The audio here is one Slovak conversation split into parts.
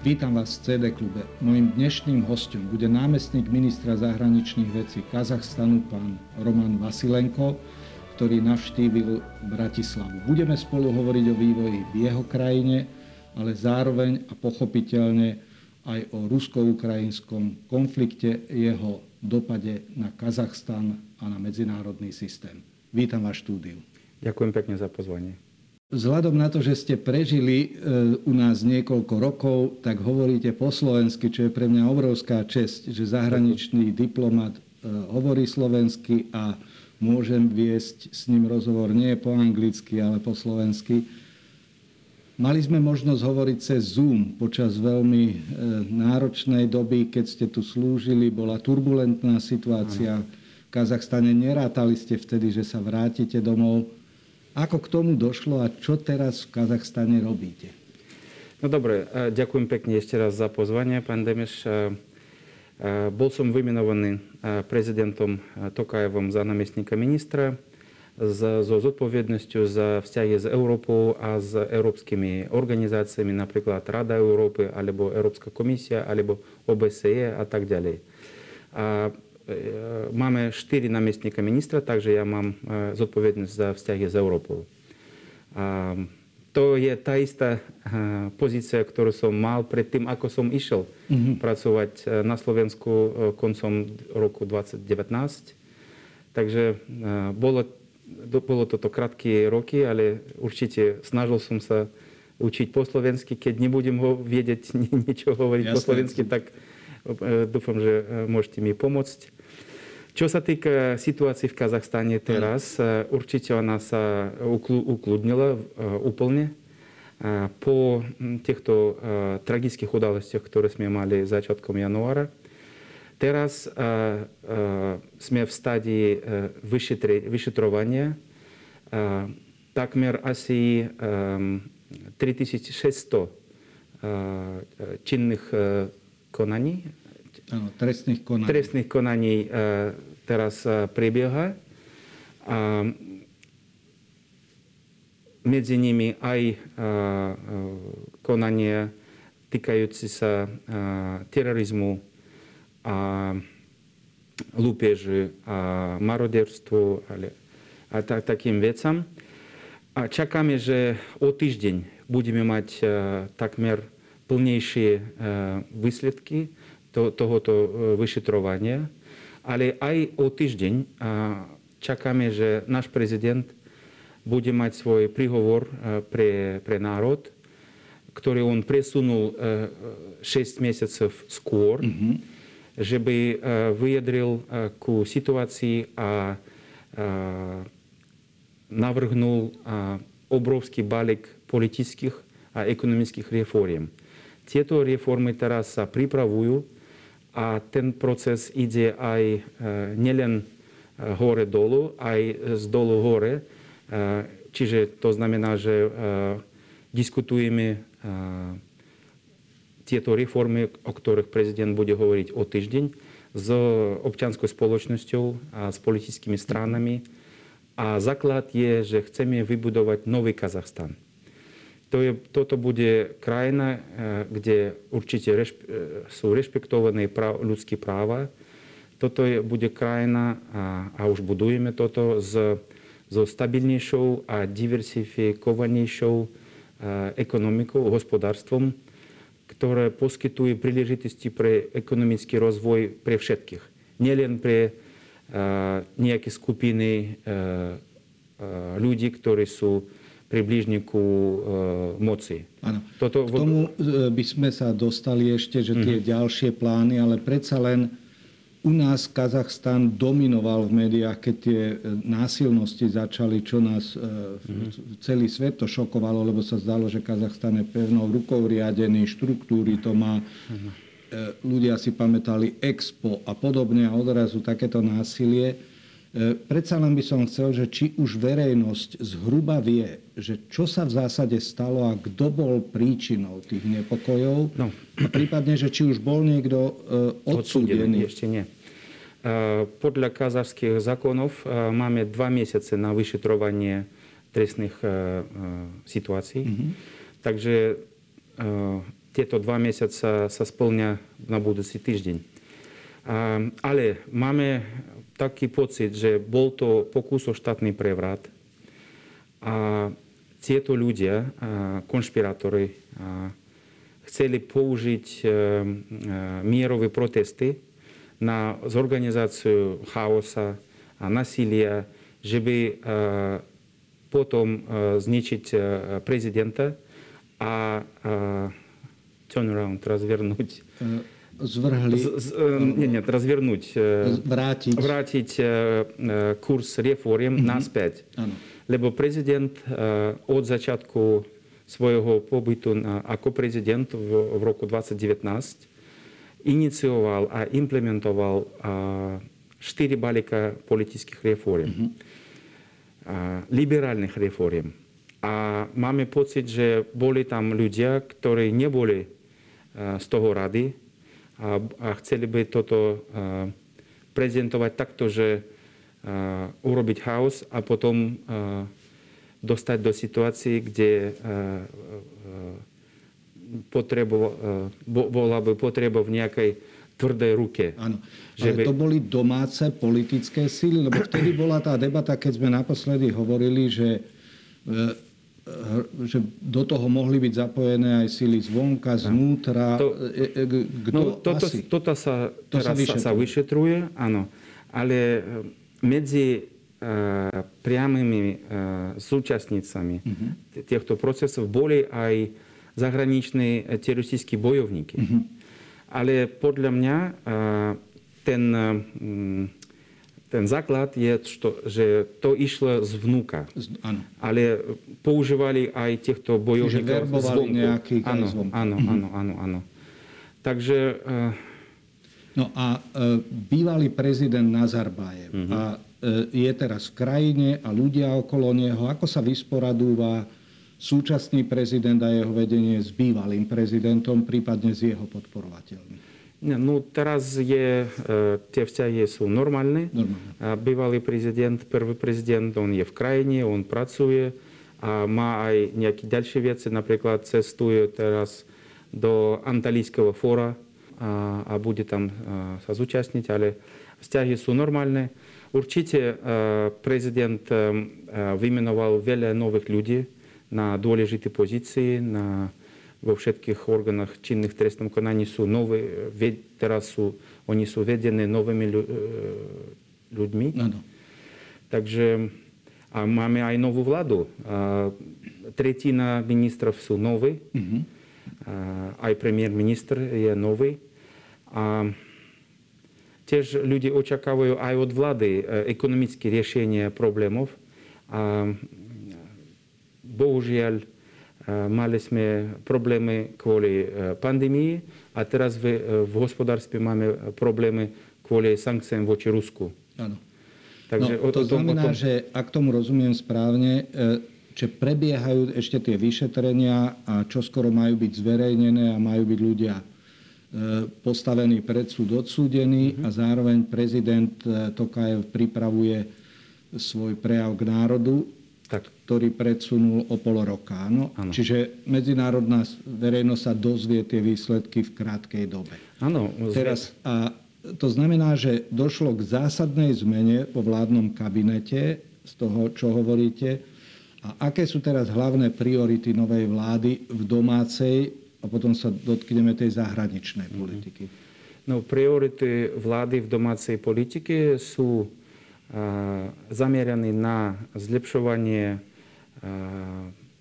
Vítam vás v CD klube. Mojím dnešným hostom bude námestník ministra zahraničných vecí Kazachstanu, pán Roman Vasilenko, ktorý navštívil Bratislavu. Budeme spolu hovoriť o vývoji v jeho krajine, ale zároveň a pochopiteľne aj o rusko-ukrajinskom konflikte, jeho dopade na Kazachstan a na medzinárodný systém. Vítam vás štúdiu. Ďakujem pekne za pozvanie. Vzhľadom na to, že ste prežili e, u nás niekoľko rokov, tak hovoríte po slovensky, čo je pre mňa obrovská čest, že zahraničný diplomat e, hovorí slovensky a môžem viesť s ním rozhovor nie po anglicky, ale po slovensky. Mali sme možnosť hovoriť cez Zoom počas veľmi e, náročnej doby, keď ste tu slúžili. Bola turbulentná situácia. V Kazachstane nerátali ste vtedy, že sa vrátite domov. Ako k tomu došlo a čo teraz v Kazachstane robíte? No dobre, ďakujem pekne ešte raz za pozvanie, pán Demeš. Bol som vymenovaný prezidentom Tokajevom za namestníka ministra so zodpovednosťou za vzťahy s Európou a s európskymi organizáciami, napríklad Rada Európy, alebo Európska komisia, alebo OBSE a tak ďalej. A E, mamy cztery namiestnika ministra, takže ja mam e, z odpowiedzialność za wściągi z Europą. To jest ta ista e, pozycja, którą som mal przed tym, ako som išel mm-hmm. pracować na Slovensku końcem roku 2019. Także było, było to, to krótkie ale určite snažil som sa učiť po slovensky. Keď nebudem ho vedieť niečo hovoriť Jasne. po slovensky, tak dúfam, že môžete mi pomôcť. Čo sa týka situácie v Kazachstane teraz, určite ona sa ukludnila úplne. Po týchto tragických udalostiach, ktoré sme mali začiatkom januára, teraz sme v stádii vyšetrovania takmer asi 3600 činných konaní trestných konaní. Trestných konaní e, teraz e, prebieha. A medzi nimi aj e, konanie týkajúce sa terorizmu a lúpeži a maroderstvu a tak, takým vecam. A čakáme, že o týždeň budeme mať takmer plnejšie výsledky to, tohoto e, vyšetrovania. Ale aj o týždeň čakáme, že náš prezident bude mať svoj príhovor e, pre, pre národ, ktorý on presunul 6 e, mesiacov skôr, mm-hmm. že by vyjadril ku situácii a navrhnul obrovský balík politických a ekonomických reform. Tieto reformy teraz sa pripravujú a ten proces ide aj nielen hore-dolu, aj z dolu hore. Čiže to znamená, že diskutujeme tieto reformy, o ktorých prezident bude hovoriť o týždeň, s občianskou spoločnosťou a s politickými stranami. A základ je, že chceme vybudovať nový Kazachstan. To je, toto bude krajina, kde určite rešp, sú rešpektované práv, ľudské práva. Toto je, bude krajina, a, a už budujeme toto, s, so stabilnejšou a diversifikovanejšou ekonomikou, hospodárstvom, ktoré poskytuje príležitosti pre ekonomický rozvoj pre všetkých. Nielen pre nejaké skupiny ľudí, ktorí sú približníku e, moci. Áno. Toto... K tomu e, by sme sa dostali ešte, že tie mm-hmm. ďalšie plány, ale predsa len u nás Kazachstan dominoval v médiách, keď tie e, násilnosti začali, čo nás mm-hmm. celý svet to šokovalo, lebo sa zdalo, že Kazachstan je pevnou rukou riadený, štruktúry to má. Mm-hmm. Ľudia si pamätali Expo a podobne a odrazu takéto násilie. E, predsa len by som chcel, že či už verejnosť zhruba vie, že čo sa v zásade stalo a kto bol príčinou tých nepokojov. No. A prípadne, že či už bol niekto uh, odsúdený. Ešte nie. Uh, podľa kazachských zákonov máme dva mesiace na vyšetrovanie trestných situácií. Mm-hmm. Takže tieto dva mesiace sa splňa na budúci týždeň. Ale máme taký pocit, že bol to pokus o štátny prevrat a tieto ľudia, konšpirátori, chceli použiť mierové protesty na zorganizáciu chaosa a nasilia, že by potom zničiť prezidenta a turn around, развернуть. Zvrhli. Z, z, nie, nie, развернуть. Vrátiť. Vrátiť kurs reform mm-hmm. naspäť. Áno. Lebo prezident od začiatku svojho pobytu na, ako prezident v, v roku 2019 inicioval a implementoval štyri balíka politických reform. Mm-hmm. Liberálnych reform. A máme pocit, že boli tam ľudia, ktorí neboli z toho rady a, a chceli by toto prezentovať takto, že urobiť chaos a potom dostať do situácií, kde potrebo, bola by potreba v nejakej tvrdej ruke. Áno, ale by... to boli domáce politické síly, lebo vtedy bola tá debata, keď sme naposledy hovorili, že e, že do toho mohli byť zapojené aj sily zvonka, zvnútra. To, e, e, kto no, toto, asi? toto sa to teraz sa vyšetruje. sa vyšetruje, áno. Ale e, medzi uh, priamými uh, súčasnicami uh-huh. týchto procesov boli aj zahraniční teroristickí bojovníky. Uh-huh. Ale podľa mňa uh, ten um, ten základ je, što, že to išlo zvnúka. Áno. Ale používali aj týchto bojovníkov zvonku. nejakých áno, zvonku. Áno, mm-hmm. áno, áno, áno. Takže... Uh... No a uh, bývalý prezident Nazarbájev mm-hmm. a, uh, je teraz v krajine a ľudia okolo neho, ako sa vysporadúva súčasný prezident a jeho vedenie s bývalým prezidentom, prípadne s jeho podporovateľmi? Ну, tie vzťahy sú normálne. normálne. Bývalý prezident, prvý prezident, on je v krajine, on pracuje a má aj nejaké ďalšie veci. Napríklad cestuje teraz do Antalijského fóra a, a bude tam sa zúčastniť, ale vzťahy sú normálne. Určite prezident vymenoval veľa nových ľudí na dôležité pozície, na vo všetkých orgánoch činných v trestnom konaní sú nové, teraz sú, oni sú vedené novými ľuďmi. Ano. Takže a máme aj novú vládu. A, tretina ministrov sú noví. Uh-huh. A, aj premiér-ministr je nový. A tiež ľudia očakávajú aj od vlády ekonomické riešenie problémov. A bohužiaľ, Mali sme problémy kvôli pandémii a teraz v, v hospodárstve máme problémy kvôli sankciám voči Rusku. Áno. Takže no, to o, znamená, tom... že ak tomu rozumiem správne, že prebiehajú ešte tie vyšetrenia a čo skoro majú byť zverejnené a majú byť ľudia postavení pred súd, odsúdení mm-hmm. a zároveň prezident Tokajev pripravuje svoj prejav k národu tak. ktorý predsunul o pol roka. No? Čiže medzinárodná verejnosť sa dozvie tie výsledky v krátkej dobe. Áno. Teraz, a to znamená, že došlo k zásadnej zmene po vládnom kabinete z toho, čo hovoríte. A aké sú teraz hlavné priority novej vlády v domácej a potom sa dotkneme tej zahraničnej mhm. politiky? No, priority vlády v domácej politike sú zameraný na zlepšovanie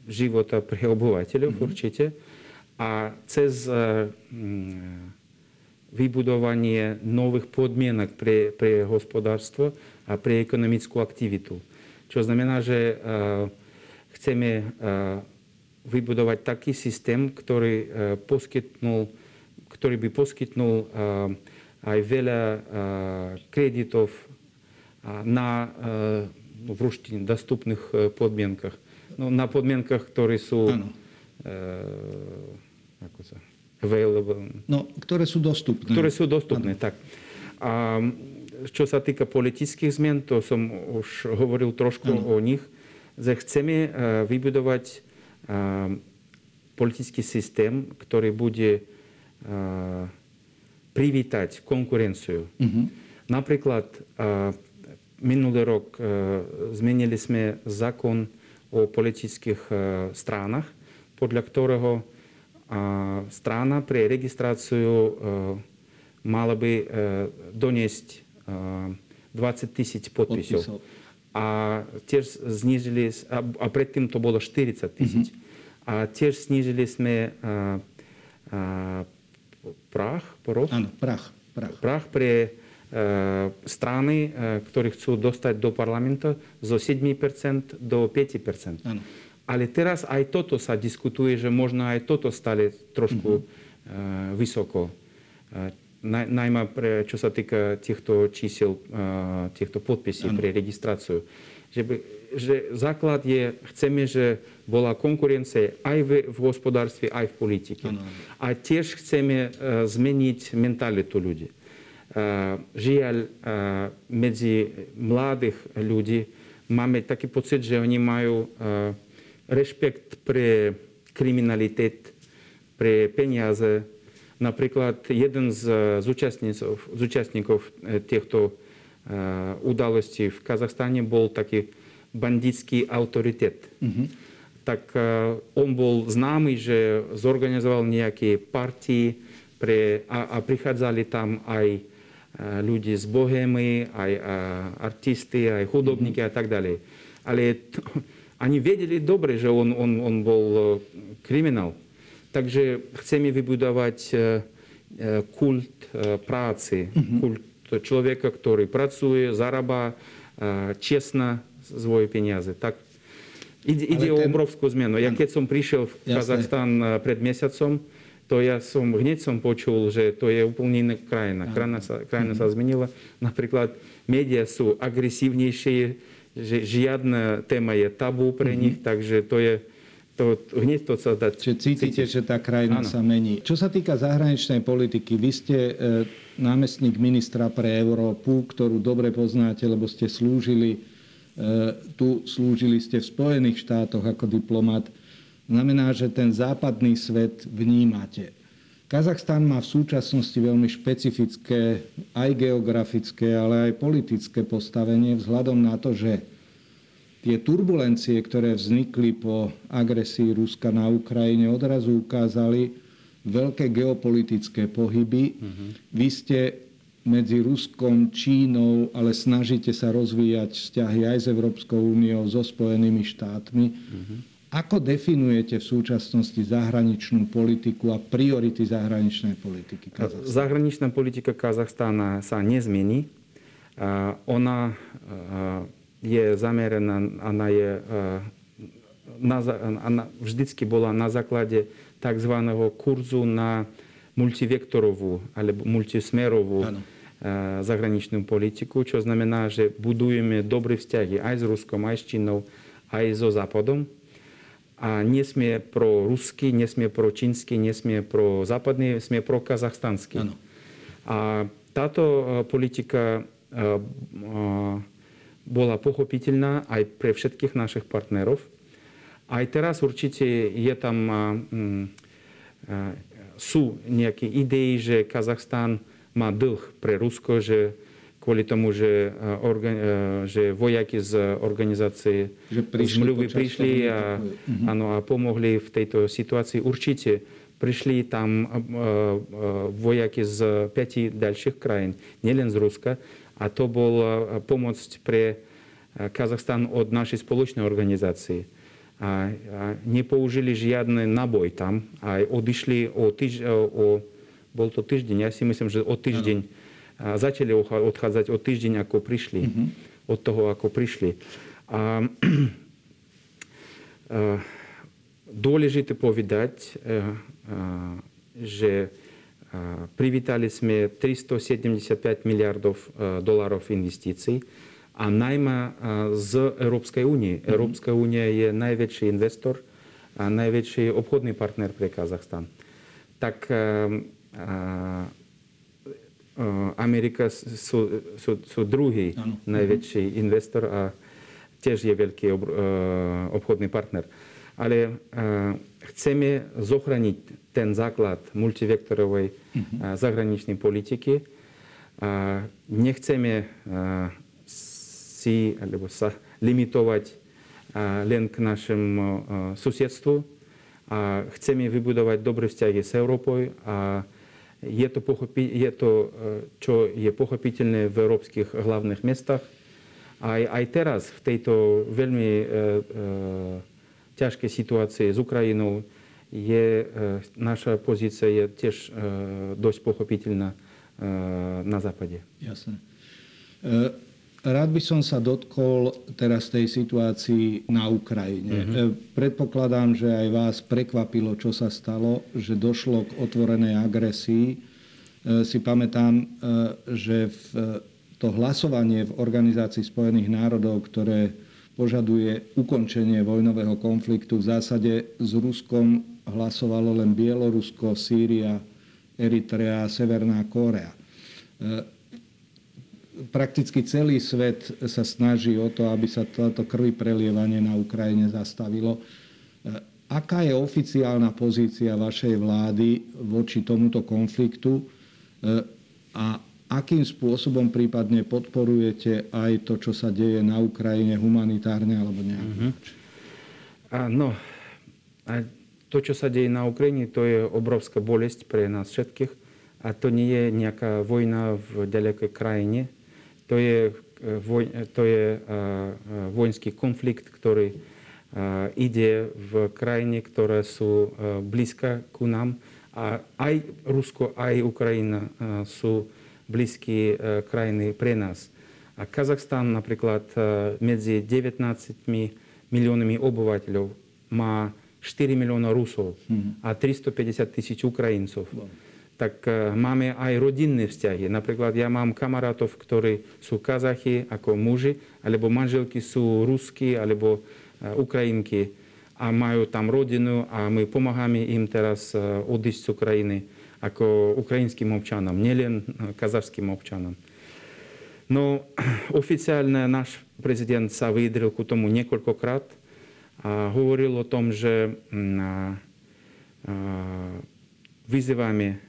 života pre obyvateľov mm-hmm. určite a cez vybudovanie nových podmienok pre, pre hospodárstvo a pre ekonomickú aktivitu. Čo znamená, že chceme vybudovať taký systém, ktorý, poskytnul, ktorý by poskytnul aj veľa kreditov na v ruštine dostupných podmienkach. No, na podmienkach, ktoré sú ano. e, ako sa, available. No, ktoré sú dostupné. Ktoré sú dostupné, ano. tak. A čo sa týka politických zmien, to som už hovoril trošku ano. o nich, že chceme vybudovať politický systém, ktorý bude privítať konkurenciu. Napríklad minulý rok zmenili sme zákon o politických stranách, podľa ktorého strana pre registráciu mala by doniesť 20 tisíc podpisov. A tiež znížili, a, a predtým to bolo 40 tisíc. Mm-hmm. A tiež snížili sme a, a, prach, poroch? Áno, prach. Prach, prach pre a, ktorí chcú dostať do parlamentu zo 7% do 5%. Áno. Ale teraz aj toto sa diskutuje, že možno aj toto stane trošku mm-hmm. vysoko najmä pre, čo sa týka týchto čísel, týchto podpisí pre registráciu. Že, by, že základ je, chceme, že bola konkurencia aj v, v hospodárstve, aj v politike. Ano. A tiež chceme zmeniť mentalitu ľudí. Žiaľ, medzi mladých ľudí máme taký pocit, že oni majú rešpekt pre kriminalitet, pre peniaze, Napríklad jeden z zúčastníkov, zúčastníkov týchto udalostí v Kazachstane bol taký bandický autoritet. Mm-hmm. Tak on bol známy, že zorganizoval nejaké partii pre, a, a prichádzali tam aj ľudí z Bohémy, aj artisty, aj hudobníky a tak ďalej. Ale t- oni vedeli dobre, že on, on, on bol e, kriminál. Takže chceme vybudovať e, e, kult práci, mm-hmm. kult človeka, ktorý pracuje, zarába čestno svoje peniaze. Tak ide, ide ten... o obrovskú zmenu. Ja keď som prišiel v Jasne. Kazachstan pred mesiacom, to ja som hneď som počul, že to je úplne iná krajina. Krajina sa, krajina sa zmenila. Napríklad médiá sú agresívnejšie, že žiadna téma je tabu pre nich, takže to je to, hneď to sa dá Čiže cítite, cítiť. že tá krajina ano. sa mení. Čo sa týka zahraničnej politiky, vy ste e, námestník ministra pre Európu, ktorú dobre poznáte, lebo ste slúžili, e, tu slúžili ste v Spojených štátoch ako diplomat. Znamená, že ten západný svet vnímate. Kazachstan má v súčasnosti veľmi špecifické aj geografické, ale aj politické postavenie vzhľadom na to, že tie turbulencie, ktoré vznikli po agresii Ruska na Ukrajine, odrazu ukázali veľké geopolitické pohyby. Uh-huh. Vy ste medzi Ruskom, Čínou, ale snažíte sa rozvíjať vzťahy aj s Európskou úniou, so Spojenými štátmi. Uh-huh. Ako definujete v súčasnosti zahraničnú politiku a priority zahraničnej politiky Kazachstana? Zahraničná politika Kazachstana sa nezmení. Ona je zameraná, ona je na, она vždycky bola na základe tzv. kurzu na multivektorovú alebo multismerovú ano. zahraničnú politiku, čo znamená, že budujeme dobré vzťahy aj s Ruskom, aj s Čínou, aj so Západom. a sme pro ruský, nie sme pro nie sme pro západný, sme pro kazachstanský. Ano. A táto politika bola pochopiteľná aj pre všetkých našich partnerov. Aj teraz určite je tam, sú nejaké idei, že Kazachstan má dlh pre Rusko, že kvôli tomu, že, organ, že vojaki z organizácie že prišli zmluvy prišli a, uh-huh. áno, a pomohli v tejto situácii. Určite prišli tam vojaki z piatich ďalších krajín, nielen z Ruska, a to bola pomoc pre Kazachstan od našej spoločnej organizácie. A, a nepoužili žiadny naboj tam a odišli o, týž, o bol to týždeň, ja si myslím, že o týždeň a začali odchádzať o týždeň, ako prišli. Mm-hmm. Od toho, ako prišli. A, a, dôležité povedať, a, a, že Привітали sme 375 мільярдів доларів інвестицій, а найма з Європейської унії. Європейська унія є найбільший інвестор, найбільший обходний партнер при Казахстан. Так Eh, Amerika sú, sú, sú druhý ano. Mhm. najväčší investor a tiež je veľký ob, eh, obchodný partner. Ale eh, chceme zohraniť ten základ multivektorovej uh-huh. zahraničnej politiky. Nechceme si alebo sa limitovať len k našemu susedstvu. Chceme vybudovať dobré vzťahy s Európou a je to, pochopi, je to, čo je pochopiteľné v európskych hlavných mestách. Aj, aj teraz v tejto veľmi e, e, ťažkej situácii s Ukrajinou je, naša pozícia je tiež dosť pochopiteľná na západe. Rád by som sa dotkol teraz tej situácii na Ukrajine. Uh-huh. Predpokladám, že aj vás prekvapilo, čo sa stalo, že došlo k otvorenej agresii. Si pamätám, že v to hlasovanie v Organizácii spojených národov, ktoré požaduje ukončenie vojnového konfliktu. V zásade s Ruskom hlasovalo len Bielorusko, Sýria, Eritrea a Severná Kórea. Prakticky celý svet sa snaží o to, aby sa toto krvi prelievanie na Ukrajine zastavilo. E, aká je oficiálna pozícia vašej vlády voči tomuto konfliktu e, a akým spôsobom prípadne podporujete aj to, čo sa deje na Ukrajine humanitárne alebo nejak? Uh-huh. A, no, a to, čo sa deje na Ukrajine, to je obrovská bolesť pre nás všetkých. A to nie je nejaká vojna v ďalekej krajine. To je, e, voj, to je uh, vojenský konflikt, ktorý ide v krajine, ktoré sú blízka ku nám. A aj Rusko, aj Ukrajina sú blízky krajiny pre nás. A Kazachstan napríklad medzi 19 miliónmi obyvateľov má 4 milióna Rusov a 350 tisíc Ukrajincov. Tak máme aj rodinné vzťahy. Napríklad ja mám kamarátov, ktorí sú Kazachy ako muži, alebo manželky sú ruskí, alebo Ukrajinky a majú tam rodinu a my pomáhame im teraz odísť z Ukrajiny ako ukrajinským občanom, nielen kazachským občanom. No oficiálne náš prezident sa vyjadril ku tomu niekoľkokrát a hovoril o tom, že vyzývame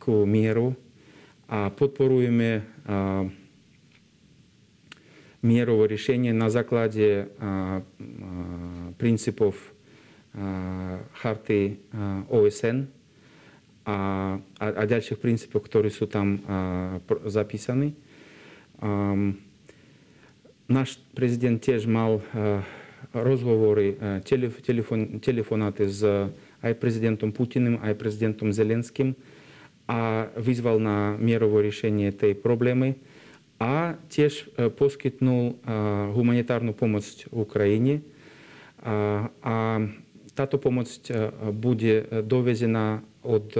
k mieru a podporujeme mierové riešenie na základe princípov charty OSN a, a, a ďalších princípov, ktoré sú tam zapísané. Um, náš prezident tiež mal rozhovory, a, telef- telefon- telefonáty s aj prezidentom a vyzval na mierové riešenie tej problémy a tiež poskytnul humanitárnu pomoc Ukrajine. A, a táto pomoc bude dovezená od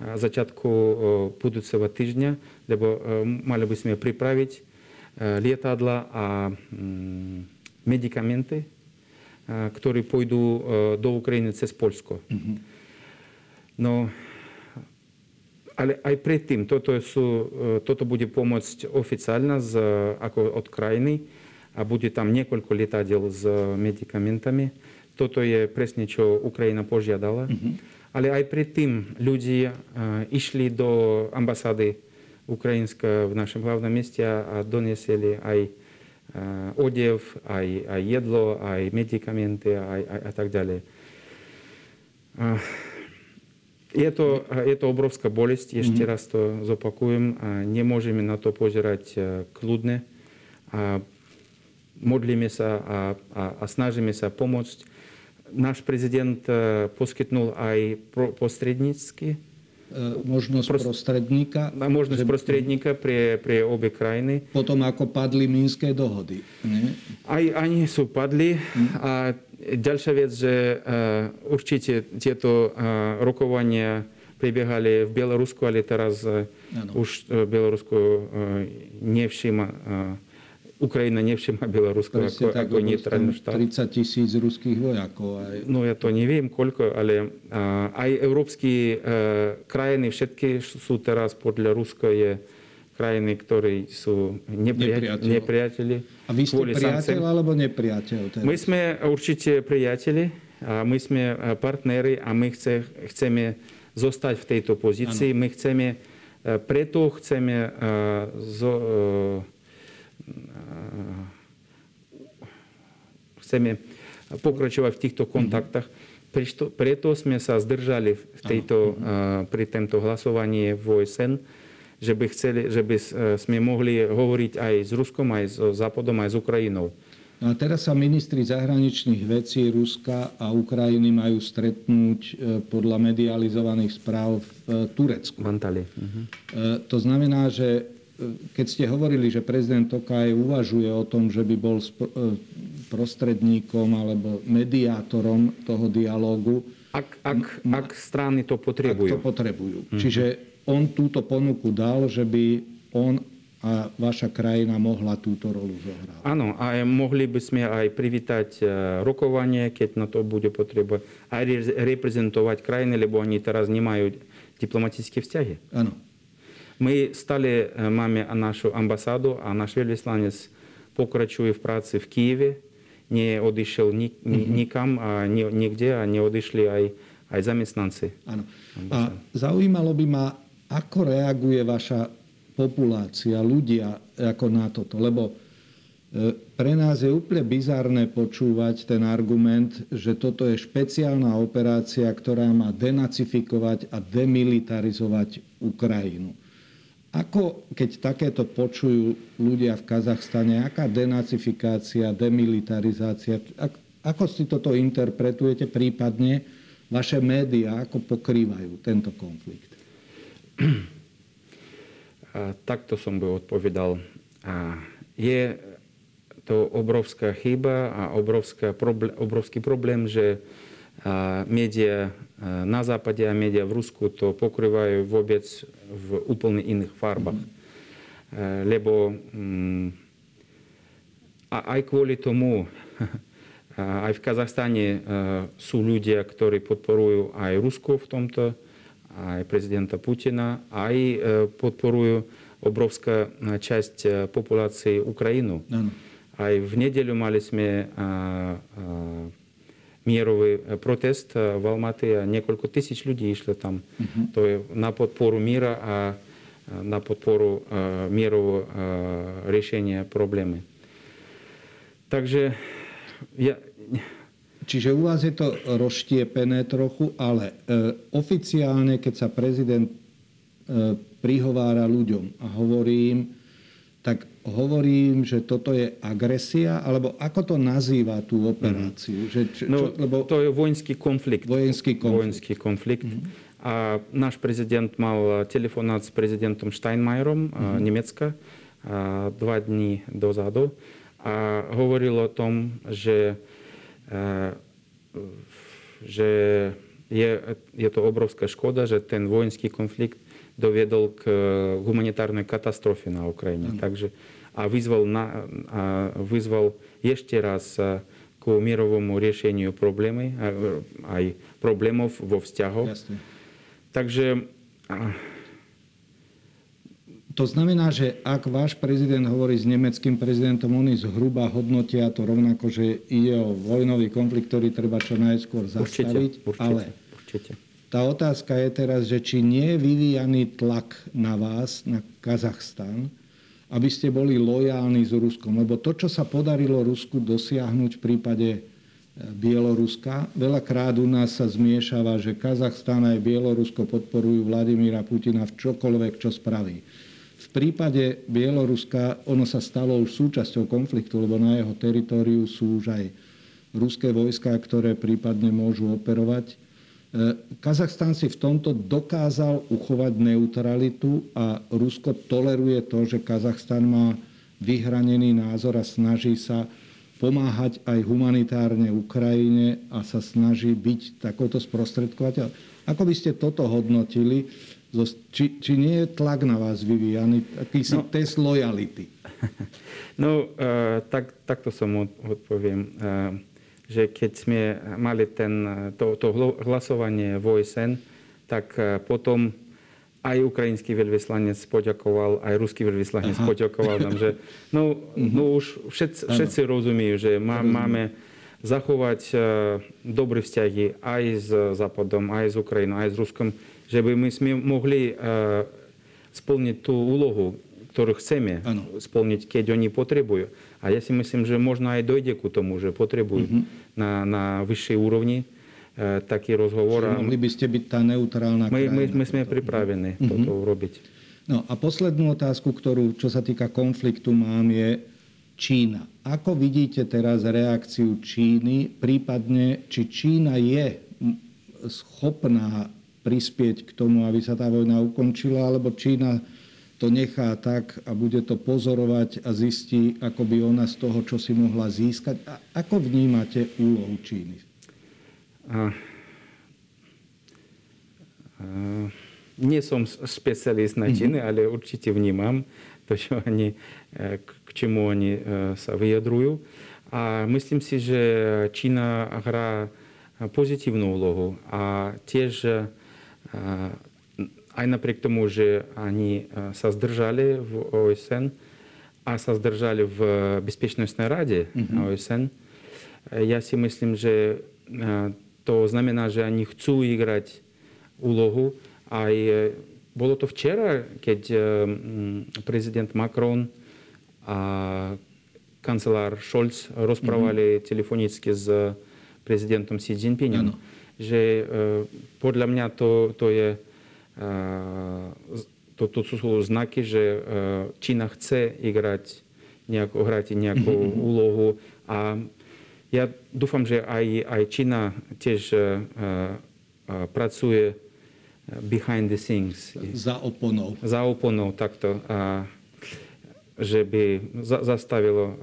začiatku budúceho týždňa, lebo mali by sme pripraviť lietadla a medikamenty, ktoré pôjdu do Ukrajiny cez Polsko. Mm-hmm. No, ale aj predtým, toto, sú, toto bude pomôcť oficiálna z, ako od krajiny a bude tam niekoľko lietadiel s medikamentami. Toto je presne, čo Ukrajina požiadala. Mm-hmm. Ale aj predtým ľudia išli do ambasády Ukrajinska v našom hlavnom meste a doniesli aj odev, aj, aj jedlo, aj medikamenty aj, aj, a tak ďalej. Je to, je to obrovská bolesť, ešte mm-hmm. raz to zopakujem. Nemôžeme na to pozerať kľudne. A modlíme sa a, a, a snažíme sa pomôcť náš prezident poskytnul aj posrednícky možnosť Prost... prostredníka. Možnosť že... prostredníka pre, pre obe krajiny. Potom ako padli Minské dohody. Nie? Aj ani sú padli. Hm. A tieto uh, rokovania prebiehali v Bielorusku, ale teraz uh, už uh, Bielorusko uh, nevšíma uh, Ukrajina nevšimá Bielorusko ako, tak, ako neutrálny štát. 30 tisíc ruských vojakov. Aj... No ja to neviem koľko, ale uh, aj európske uh, krajiny, všetky sú teraz podľa Ruska je krajiny, ktoré sú nepriateľi. nepriateľi A vy ste priateľ alebo nepriateľ? Teraz? My sme určite priateľi a my sme e, partneri a my chce, chceme zostať v tejto pozícii. Ano. My chceme, e, preto chceme zo, chceme pokračovať v týchto kontaktách. Preto, preto sme sa zdržali v tejto, pri tomto hlasovaní v OSN, že by, chceli, že by sme mohli hovoriť aj s Ruskom, aj s Západom, aj s Ukrajinou. No a teraz sa ministri zahraničných vecí Ruska a Ukrajiny majú stretnúť e, podľa medializovaných správ v e, Turecku. V Uh-huh. To znamená, že keď ste hovorili, že prezident Tokaj uvažuje o tom, že by bol prostredníkom alebo mediátorom toho dialógu. Ak, ak, ak strany to potrebujú. Ak to potrebujú. Mm-hmm. Čiže on túto ponuku dal, že by on a vaša krajina mohla túto rolu zohrať. Áno, a mohli by sme aj privítať e, rokovanie, keď na to bude potreba, aj reprezentovať krajiny, lebo oni teraz nemajú diplomatické vzťahy. Áno. My stále e, máme našu ambasádu a náš veľvyslanec pokračuje v práci v Kieve neodišiel nik, mm-hmm. nikam a ni, nikde a neodišli aj, aj zamestnanci. Áno. A zaujímalo by ma, ako reaguje vaša populácia, ľudia ako na toto, lebo pre nás je úplne bizárne počúvať ten argument, že toto je špeciálna operácia, ktorá má denacifikovať a demilitarizovať Ukrajinu. Ako, keď takéto počujú ľudia v Kazachstane, aká denacifikácia, demilitarizácia, ako si toto interpretujete, prípadne vaše médiá, ako pokrývajú tento konflikt? Takto som by odpovedal. Je to obrovská chyba a obrovská obrovský problém, že a, média na západe a média v Rusku to pokrývajú vôbec v úplne iných farbách. Lebo a aj kvôli tomu, aj v Kazachstane sú ľudia, ktorí podporujú aj Rusko v tomto, aj prezidenta Putina, aj podporujú obrovská časť populácie Ukrajinu. Ano. Aj v nedeľu mali sme мировый протест в Алматы, несколько тысяч людей išlo tam. Uh-huh. To je na podporu míra a na podporu mierového riešenia problémy. Takže ja... Čiže u vás je to rozštiepené trochu, ale e, oficiálne, keď sa prezident e, prihovára ľuďom a hovorí im, tak hovorím, že toto je agresia, alebo ako to nazýva tú operáciu? Mm. Že, čo, no, lebo... To je vojenský konflikt. Vojenský konflikt. Vojenský konflikt. Mm. A náš prezident mal telefonát s prezidentom Steinmeierom mm. Nemecka dva dní dozadu a hovoril o tom, že, že je, je to obrovská škoda, že ten vojenský konflikt doviedol k humanitárnej katastrofe na Ukrajine. Mm. Takže, a vyzval, na, a vyzval ešte raz k mierovému riešeniu problémy, aj problémov vo vzťahoch. Jasne. Takže... To znamená, že ak váš prezident hovorí s nemeckým prezidentom, oni zhruba hodnotia to rovnako, že ide o vojnový konflikt, ktorý treba čo najskôr zastaviť. Určite, určite, ale určite. Tá otázka je teraz, že či nie je vyvíjaný tlak na vás, na Kazachstan, aby ste boli lojálni s Ruskom. Lebo to, čo sa podarilo Rusku dosiahnuť v prípade e, Bieloruska, veľakrát u nás sa zmiešava, že Kazachstan aj Bielorusko podporujú Vladimíra Putina v čokoľvek, čo spraví. V prípade Bieloruska ono sa stalo už súčasťou konfliktu, lebo na jeho teritóriu sú už aj ruské vojska, ktoré prípadne môžu operovať. E, Kazachstan si v tomto dokázal uchovať neutralitu a Rusko toleruje to, že Kazachstan má vyhranený názor a snaží sa pomáhať aj humanitárne Ukrajine a sa snaží byť takouto sprostredkovateľ. Ako by ste toto hodnotili? Či, či nie je tlak na vás vyvíjaný, akýsi no, test lojality? No, uh, tak, takto som odpoviem. Uh, že keď sme mali ten, to, to hlasovanie v OSN, tak eh, potom aj ukrajinský veľvyslanec poďakoval, aj ruský veľvyslanec Aha. poďakoval nám, že no, mhm. no už všetci, všetci rozumejú, že má, máme zachovať eh, dobré vzťahy aj s Západom, aj s Ukrajinou, aj s Ruskom, že by my sme mohli eh, splniť tú úlohu, ktorú chceme Áno. splniť, keď oni potrebujú. A ja si myslím, že možno aj dojde ku tomu, že potrebujú na, na vyššej úrovni e, taký rozhovor. Čiže mohli by ste byť tá neutrálna my, my, krajina. my sme pripravení toto urobiť. No a poslednú otázku, ktorú, čo sa týka konfliktu, mám je Čína. Ako vidíte teraz reakciu Číny, prípadne či Čína je schopná prispieť k tomu, aby sa tá vojna ukončila, alebo Čína to nechá tak a bude to pozorovať a zistí, ako by ona z toho, čo si mohla získať. A ako vnímate úlohu Číny? A, a, nie som špecialist na Číny, ale určite vnímam to, čo oni, e, k k čemu oni e, sa vyjadrujú. A myslím si, že Čína hrá pozitívnu úlohu a tiež e, aj napriek tomu, že oni e, sa zdržali v OSN a sa zdržali v Bezpečnostnej rade OSN, e, ja si myslím, že e, to znamená, že oni chcú igrať úlohu. Aj e, bolo to včera, keď e, prezident Macron a kancelár Scholz rozprávali telefonicky s prezidentom Xi Jinpingom. Áno. Že podľa mňa to, to je to sú znaky, že e, Čína chce igrať nejakú, hrať nejakú úlohu a ja dúfam, že aj, aj Čína tiež e, e, pracuje behind the scenes, Za oponou. za oponou takto, a, že by za, zastavilo e,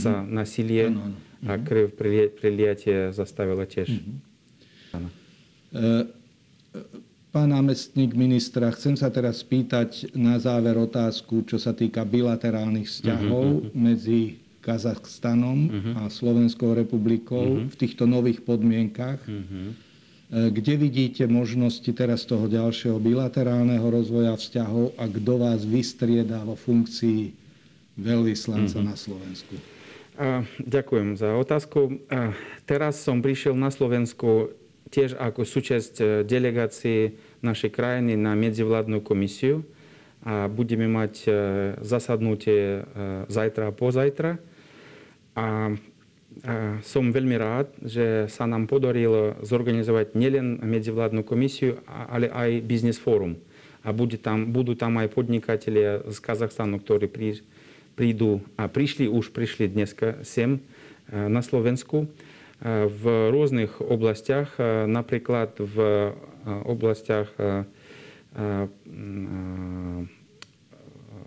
sa nasilie Áno, áno. a krv priliatie zastavilo tiež. Áno. E, Pán námestník ministra, chcem sa teraz spýtať na záver otázku, čo sa týka bilaterálnych vzťahov medzi Kazachstanom a Slovenskou republikou v týchto nových podmienkach. E, Kde vidíte možnosti teraz toho ďalšieho bilaterálneho rozvoja vzťahov a kto vás vystrieda vo funkcii veľvyslanca na Slovensku? A, ďakujem za otázku. A, teraz som prišiel na Slovensku tiež ako súčasť e, delegácie našej krajiny na medzivládnu komisiu. A budeme mať e, zasadnutie e, zajtra a pozajtra. A, som veľmi rád, že sa nám podarilo zorganizovať nielen medzivládnu komisiu, ale aj biznis fórum. A bude tam, budú tam aj podnikatelia z Kazachstanu, ktorí prídu a prišli už, prišli dneska sem na Slovensku e, v rôznych oblastiach, e, napríklad v e, oblastiach e, e, m, e,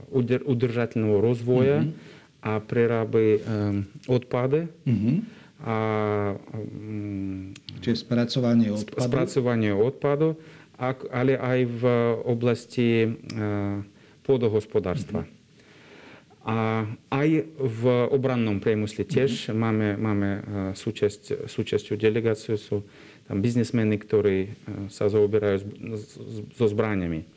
udr- udržateľného rozvoja a preráby e, odpady Mhm. a mm, Čiže spracovanie odpadu. spracovanie odpadu, ak- ale aj v oblasti e, pôdohospodárstva. A aj v obrannom priemysle tiež máme, máme e, súčasť, súčasťou delegáciu, sú tam biznismeny, ktorí e, sa zaoberajú so zbraniami.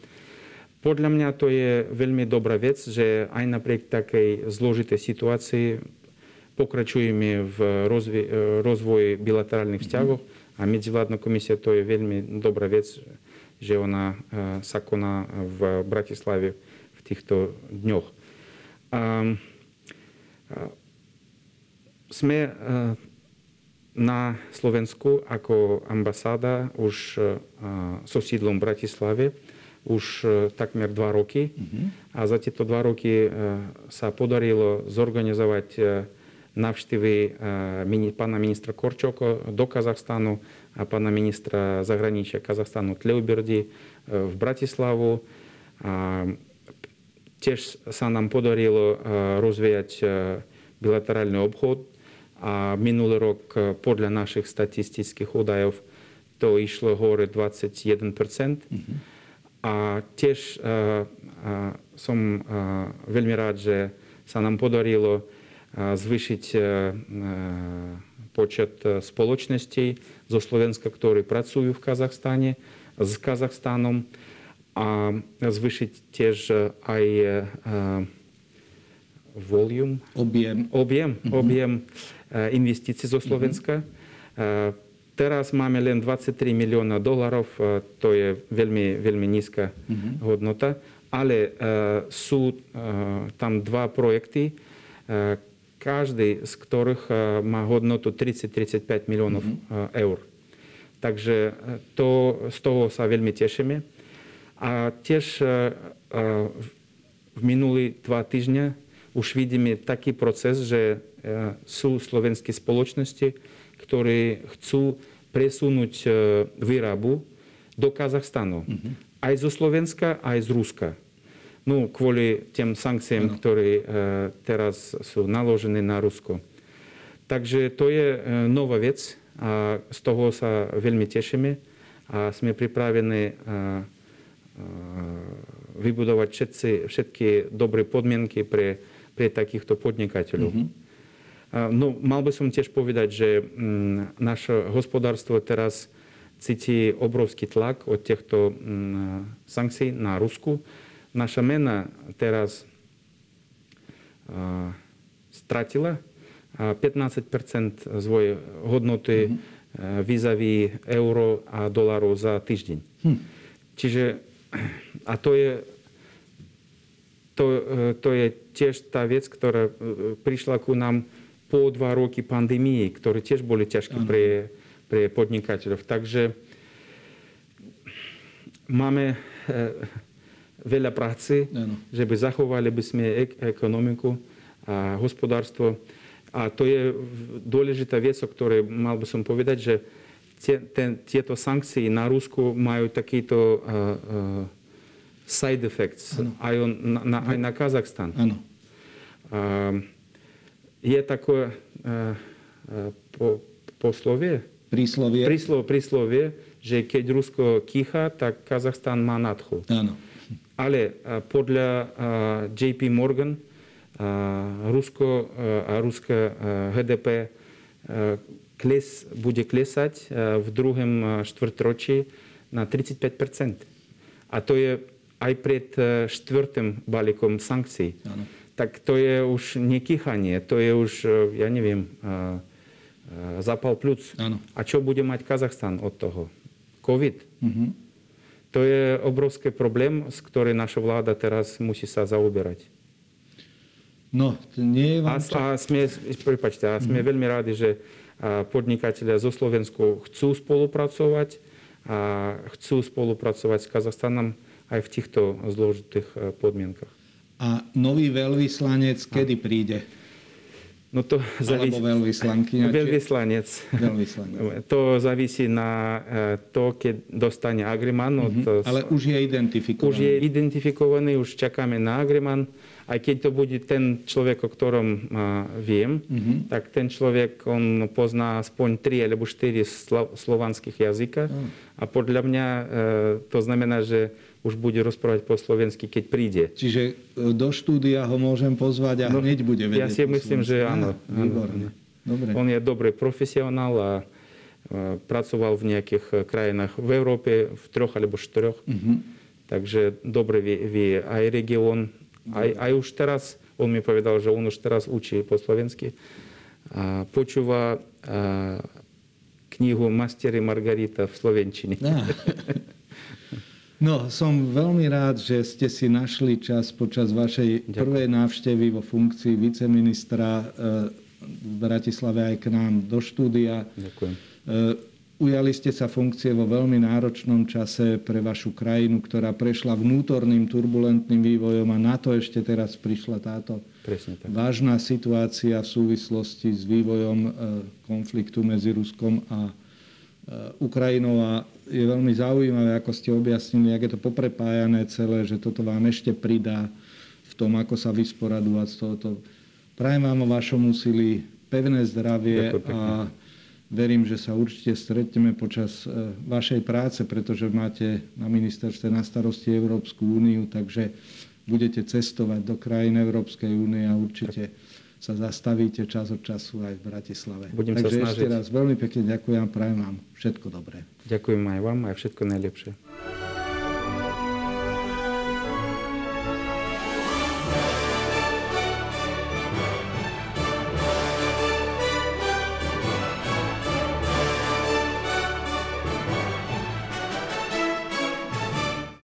Podľa mňa to je veľmi dobrá vec, že aj napriek takej zložitej situácii pokračujeme v rozvi- e, rozvoji bilaterálnych vzťahov a medzivládna komisia to je veľmi dobrá vec, že ona sa koná v Bratislave v týchto dňoch. A, a, sme e, na Slovensku ako ambasáda už e, so sídlom v Bratislave už e, takmer dva roky. A za tieto dva roky e, sa podarilo zorganizovať e, e, mini- pána ministra Korčoko do Kazachstanu a pána ministra zahraničia Kazachstanu Tleuberdi e, v Bratislavu. A Tiež sa nám podarilo e, rozvíjať e, bilaterálny obchod a minulý rok e, podľa našich statistických údajov to išlo hore 21 A tiež e, e, som e, veľmi rád, že sa nám podarilo e, zvýšiť e, e, počet e, spoločností zo Slovenska, ktorí pracujú v Kazachstane, s Kazachstanom a zvýšiť tiež e, aj e, volume, Objem. objem, objem e, investícií zo Slovenska. E, Teraz máme len 23 milióna dolarov, e, to je veľmi, veľmi nízka hodnota, ale e, sú e, tam dva projekty, e, každý z ktorých e, má hodnotu 30-35 miliónov e, eur. Takže e, to, z toho sa veľmi tešíme. A tiež e, e, v- minulý dva týždňa už vidíme taký proces, že e, sú slovenské spoločnosti, ktoré chcú presunúť výrobu do Kazachstanu. Aj zo Slovenska, aj z Ruska. No, kvôli tým sankciám, ktoré e, teraz sú naložené na Rusko. Takže to je e, nová vec a z toho sa veľmi tešíme a sme pripravení e, vybudovať všetci, všetky dobré podmienky pre, pre takýchto podnikateľov. A, No, mal by som tiež povedať, že mm, naše hospodárstvo teraz cíti obrovský tlak od týchto mm, sankcií na Rusku. Naša mena teraz a, stratila a 15% svojej hodnoty mm-hmm. vis-a-vis euro a dolarov za týždeň. Hm. Čiže a to je, to, e, to je tiež tá vec, ktorá e, prišla ku nám po dva roky pandémie, ktoré tiež boli ťažké pre, pre podnikateľov. Takže máme e, veľa práce, že by zachovali by sme ek- ekonomiku a hospodárstvo. A to je dôležitá vec, o ktorej mal by som povedať, že tieto sankcie na Rusku majú takýto uh, uh, side effects aj, on, na, na, aj na Kazachstan. Áno. A je také uh, po, poslovie, Príslovie. príslo, príslovie, že keď Rusko kýcha, tak Kazachstan má nadchu. Áno. Ale podľa JP Morgan Rusko a, ruské HDP a, klesať a, v druhom a, štvrtročí na 35 A to je aj pred a, štvrtým balíkom sankcií. Áno. Tak to je už nekýchanie, to je už, a, ja neviem, a, a, zapal plus. Áno. A čo bude mať Kazachstan od toho? COVID. Mhm. To je obrovský problém, s ktorým naša vláda teraz musí sa zaoberať. No, nie je A, vám čas. a sme, prepáčte, a sme veľmi rádi, že a, podnikatelia zo Slovensku chcú spolupracovať a chcú spolupracovať s Kazachstanom aj v týchto zložitých e, podmienkach. A nový veľvyslanec kedy príde? No to Alebo veľvyslankyňa? Veľvyslanec. Veľvyslanec. To závisí na e, to, keď dostane agreement od Mhm. Ale už je identifikovaný. Už je identifikovaný, už čakáme na agreement. Aj keď to bude ten človek, o ktorom a, viem, Mhm. tak ten človek, on pozná aspoň 3 alebo 4 slo- slovanských jazyka. A podľa mňa e, to znamená, že už bude rozprávať po slovensky, keď príde. Čiže e, do štúdia ho môžem pozvať a No, hneď bude vedieť. ja si myslím, slovensky. že áno, áno, Výborne. Dobre. On je dobrý profesionál a e, pracoval v nejakých e, krajinách v Európe, v troch alebo štyroch. Mhm. Takže dobre vie, vie aj región, aj, aj už teraz, on mi povedal, že on už teraz učí po slovensky. A počúva a, knihu Mastery Margarita v slovenčine. Á. No, som veľmi rád, že ste si našli čas počas vašej Ďakujem. prvej návštevy vo funkcii viceministra e, v Bratislave aj k nám do štúdia. Ďakujem. E, Ujali ste sa funkcie vo veľmi náročnom čase pre vašu krajinu, ktorá prešla vnútorným turbulentným vývojom a na to ešte teraz prišla táto vážna situácia v súvislosti s vývojom e, konfliktu medzi Ruskom a Ukrajinou a je veľmi zaujímavé, ako ste objasnili, ak je to poprepájané celé, že toto vám ešte pridá v tom, ako sa vysporadovať z tohoto. Prajem vám o vašom úsilí pevné zdravie a verím, že sa určite stretneme počas e, vašej práce, pretože máte na ministerstve na starosti Európsku úniu, takže budete cestovať do krajín Európskej únie a určite sa zastavíte čas od času aj v Bratislave. Budem sa takže ešte snažiť. raz veľmi pekne ďakujem prajem vám všetko dobré. Ďakujem aj vám, aj všetko najlepšie.